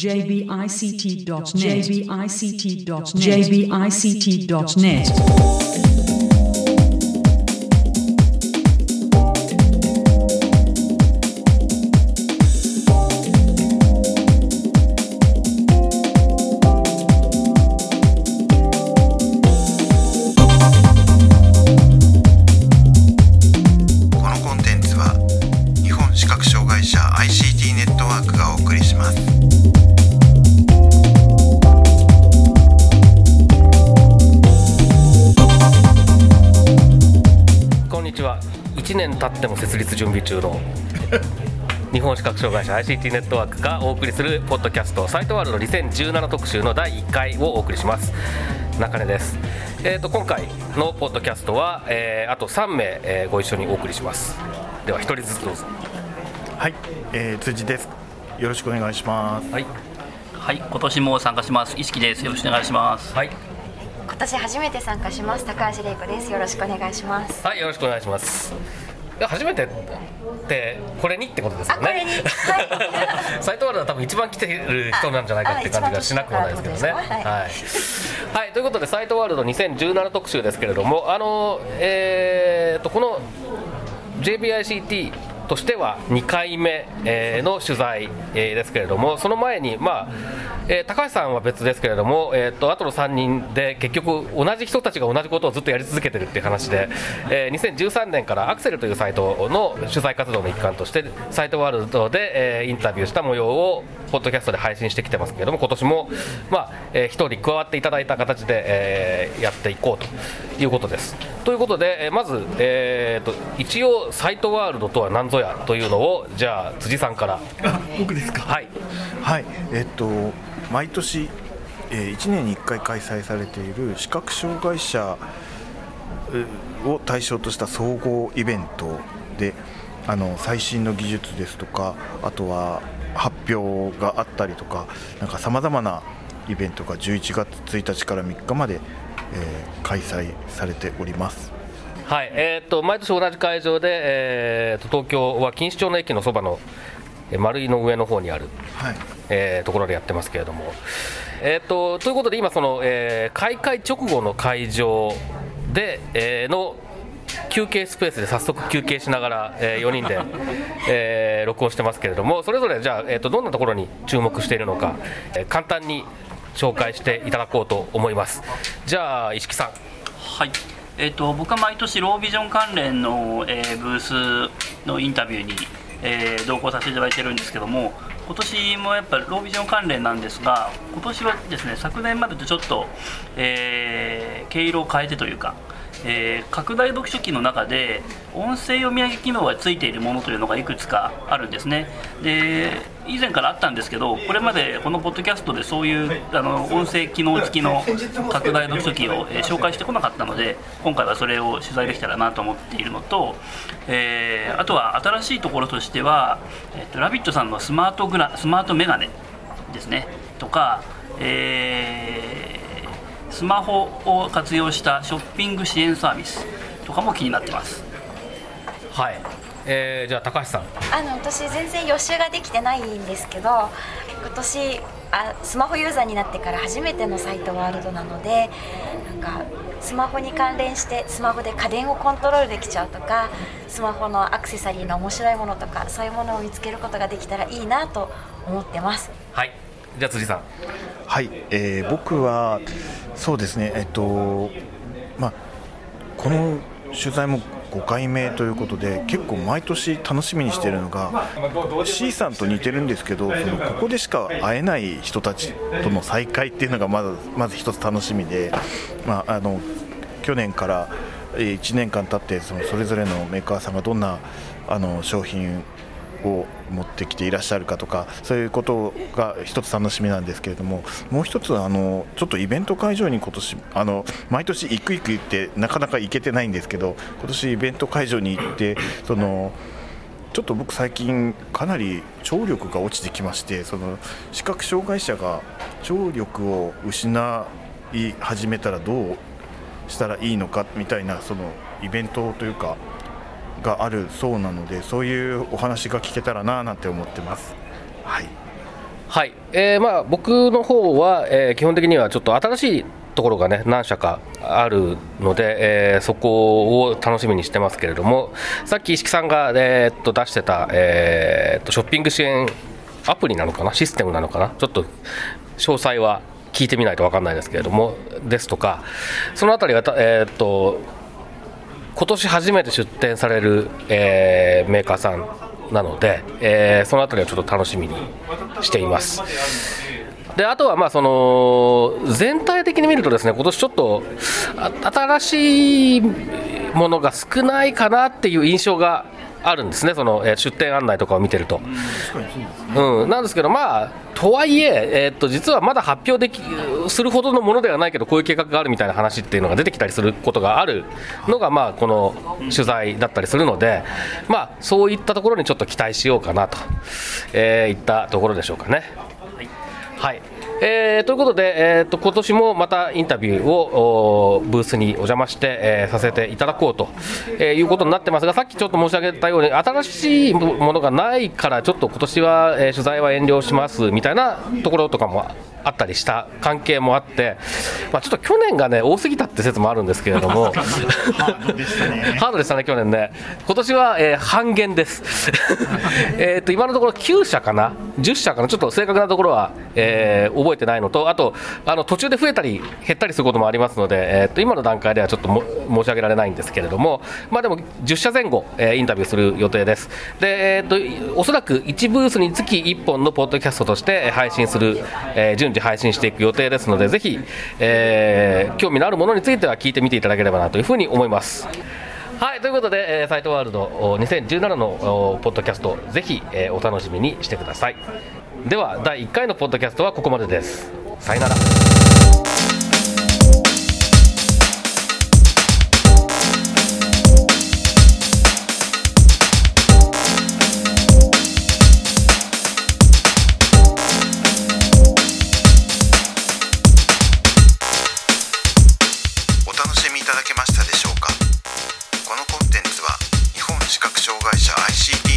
jbict.net jbict.net このコンテンツは日本視覚障害者 ICT ネットワークがお送りしますにちは1年経っても設立準備中の 日本視覚障害者 ICT ネットワークがお送りするポッドキャストサイトワールド2017特集の第1回をお送りします中根ですえー、と今回のポッドキャストは、えーあと3名、えーご一緒にお送りしますでは1人ずつどうぞはい、えー、辻です。よろしくお願いします。はいはい、今年も参加します。意識です。よろしくお願いします。はい、今年初めて参加します高橋玲子です。よろしくお願いします。はい、よろしくお願いします。初めてってこれにってことですよね。あこれに。はい。サイトワールドは多分一番来てる人なんじゃないかって感じがしなくもないですけどね。はい、はい、ということでサイトワールド2017特集ですけれども、あのえー、とこの JBICT としては2回目、えーの取材、えーですけれども、その前に、まあえー高橋さんは別ですけれども、えー、とあとの3人で結局、同じ人たちが同じことをずっとやり続けてるっていう話で、えー2013年からアクセルというサイトの取材活動の一環として、サイトワールドで、えーインタビューした模様を、ポッドキャストで配信してきてますけれども、今年も、まあえー、1人加わっていただいた形で、えーやっていこうということです。ということで、えーまず、えー、と一応、サイトワールドとは何ぞやというのを、じゃあ、辻さんから。あ、僕ですか？はい、はい、えっと毎年、えー、1年に1回開催されている視覚障害者えーを対象とした総合イベントで、あの最新の技術ですとか、あとは発表があったりとか、なんかさまざまなイベントが11月1日から3日まで、えー開催されております。はいえー、と毎年同じ会場で、えー、と東京は錦糸町の駅のそばのえー丸井の上の方にある、はい。えーところでやってますけれども。えー、とということで、今その、えー開会直後の会場で、えーの休憩スペースで早速休憩しながら、え4人で、えー録音してますけれども、それぞれじゃあ、えー、とどんなところに注目しているのか、えー簡単に紹介していただこうと思います。じゃあ、石木さん。はい。えっ、と僕は毎年ロービジョン関連の、えーブースのインタビューに、えー同行させていただいてるんですけども、今年もやっぱロービジョン関連なんですが、今年はですね昨年までとちょっと、えー毛色を変えてというか。えー拡大読書器の中で音声読み上げ機能がついているものというのがいくつかあるんですねで以前からあったんですけどこれまでこのポッドキャストでそういうあの音声機能付きの拡大読書器を、えー紹介してこなかったので今回はそれを取材できたらなと思っているのと、えーあとは新しいところとしては「えっとラビット!」さんのスマートグラスマートメガネですねとか、えースマホを活用したショッピング支援サービスとかも気になってます。はい、えーじゃあ高橋さん。あの私全然予習ができてないんですけど今年あスマホユーザーになってから初めてのサイトワールドなのでなんかスマホに関連してスマホで家電をコントロールできちゃうとかスマホのアクセサリーの面白いものとかそういうものを見つけることができたらいいなと思ってます。はい、じゃあ辻さん。はい、えー僕はそうですね、えっとまあ、この取材も5回目ということで結構毎年楽しみにしているのが C さんと似てるんですけどそのここでしか会えない人たちとの再会っていうのがまずまず一つ楽しみで、まあ、あの去年から1年間経ってそのそれぞれのメーカーさんがどんなあの商品を持ってきていらっしゃるかとかそういうことが一つ楽しみなんですけれどももう一つあのちょっとイベント会場に今年あの毎年行く行く言ってなかなか行けてないんですけど今年イベント会場に行ってそのちょっと僕最近かなり聴力が落ちてきましてその視覚障害者が聴力を失い始めたらどうしたらいいのかみたいなそのイベントというかがあるそうなのでそういうお話が聞けたらななんて思ってます。はい。はい、えーまあ、僕の方は、えー基本的にはちょっと新しいところがね何社かあるので、えーそこを楽しみにしてますけれどもさっき石木さんが、えーっと出してた、えーっとショッピング支援アプリなのかな？システムなのかな？ちょっと詳細は聞いてみないと分かんないですけれどもですとかそのあたりが、えーっと今年初めて出展される、えーメーカーさんなので、えーそのあたりはちょっと楽しみにしています。であとはまあその全体的に見るとですね今年ちょっと新しいものが少ないかなっていう印象があるんですね、そのえー出店案内とかを見てると。うん、なんですけど、まあ、とはいええーっと、実はまだ発表できするほどのものではないけど、こういう計画があるみたいな話っていうのが出てきたりすることがあるのが、まあ、この取材だったりするので、まあ、そういったところにちょっと期待しようかなと、えーいったところでしょうかね。はいえーということで、えー、と今年もまたインタビューをブースにお邪魔して、えーさせていただこうと、えーいうことになってますが、さっきちょっと申し上げたように、新しいものがないから、ちょっと今年は、えー取材は遠慮しますみたいなところとかもあったりした関係もあって、まあ、ちょっと去年がね、多すぎたって説もあるんですけれども、ハードでしたねハードでしたね、去年ね。今年は、えー半減です。えーと今のところ9社かな、10社かな、ちょっと正確なところは、えー覚えてないのと、あとあの途中で増えたり減ったりすることもありますので、えーと今の段階ではちょっとも申し上げられないんですけれども、まあ、でも10社前後、えーインタビューする予定です。で、えーとおそらく1ブースにつき1本のポッドキャストとしてえー配信する、えー順次配信していく予定ですので、ぜひ、えー興味のあるものについては聞いてみていただければなというふうに思います。はいということで、えーサイトワールド2017のポッドキャスト、ぜひ、えーお楽しみにしてください。では、第1回のポッドキャストはここまでです。さよなら。いただけましたでしょうか？このコンテンツは日本視覚障害者 ICT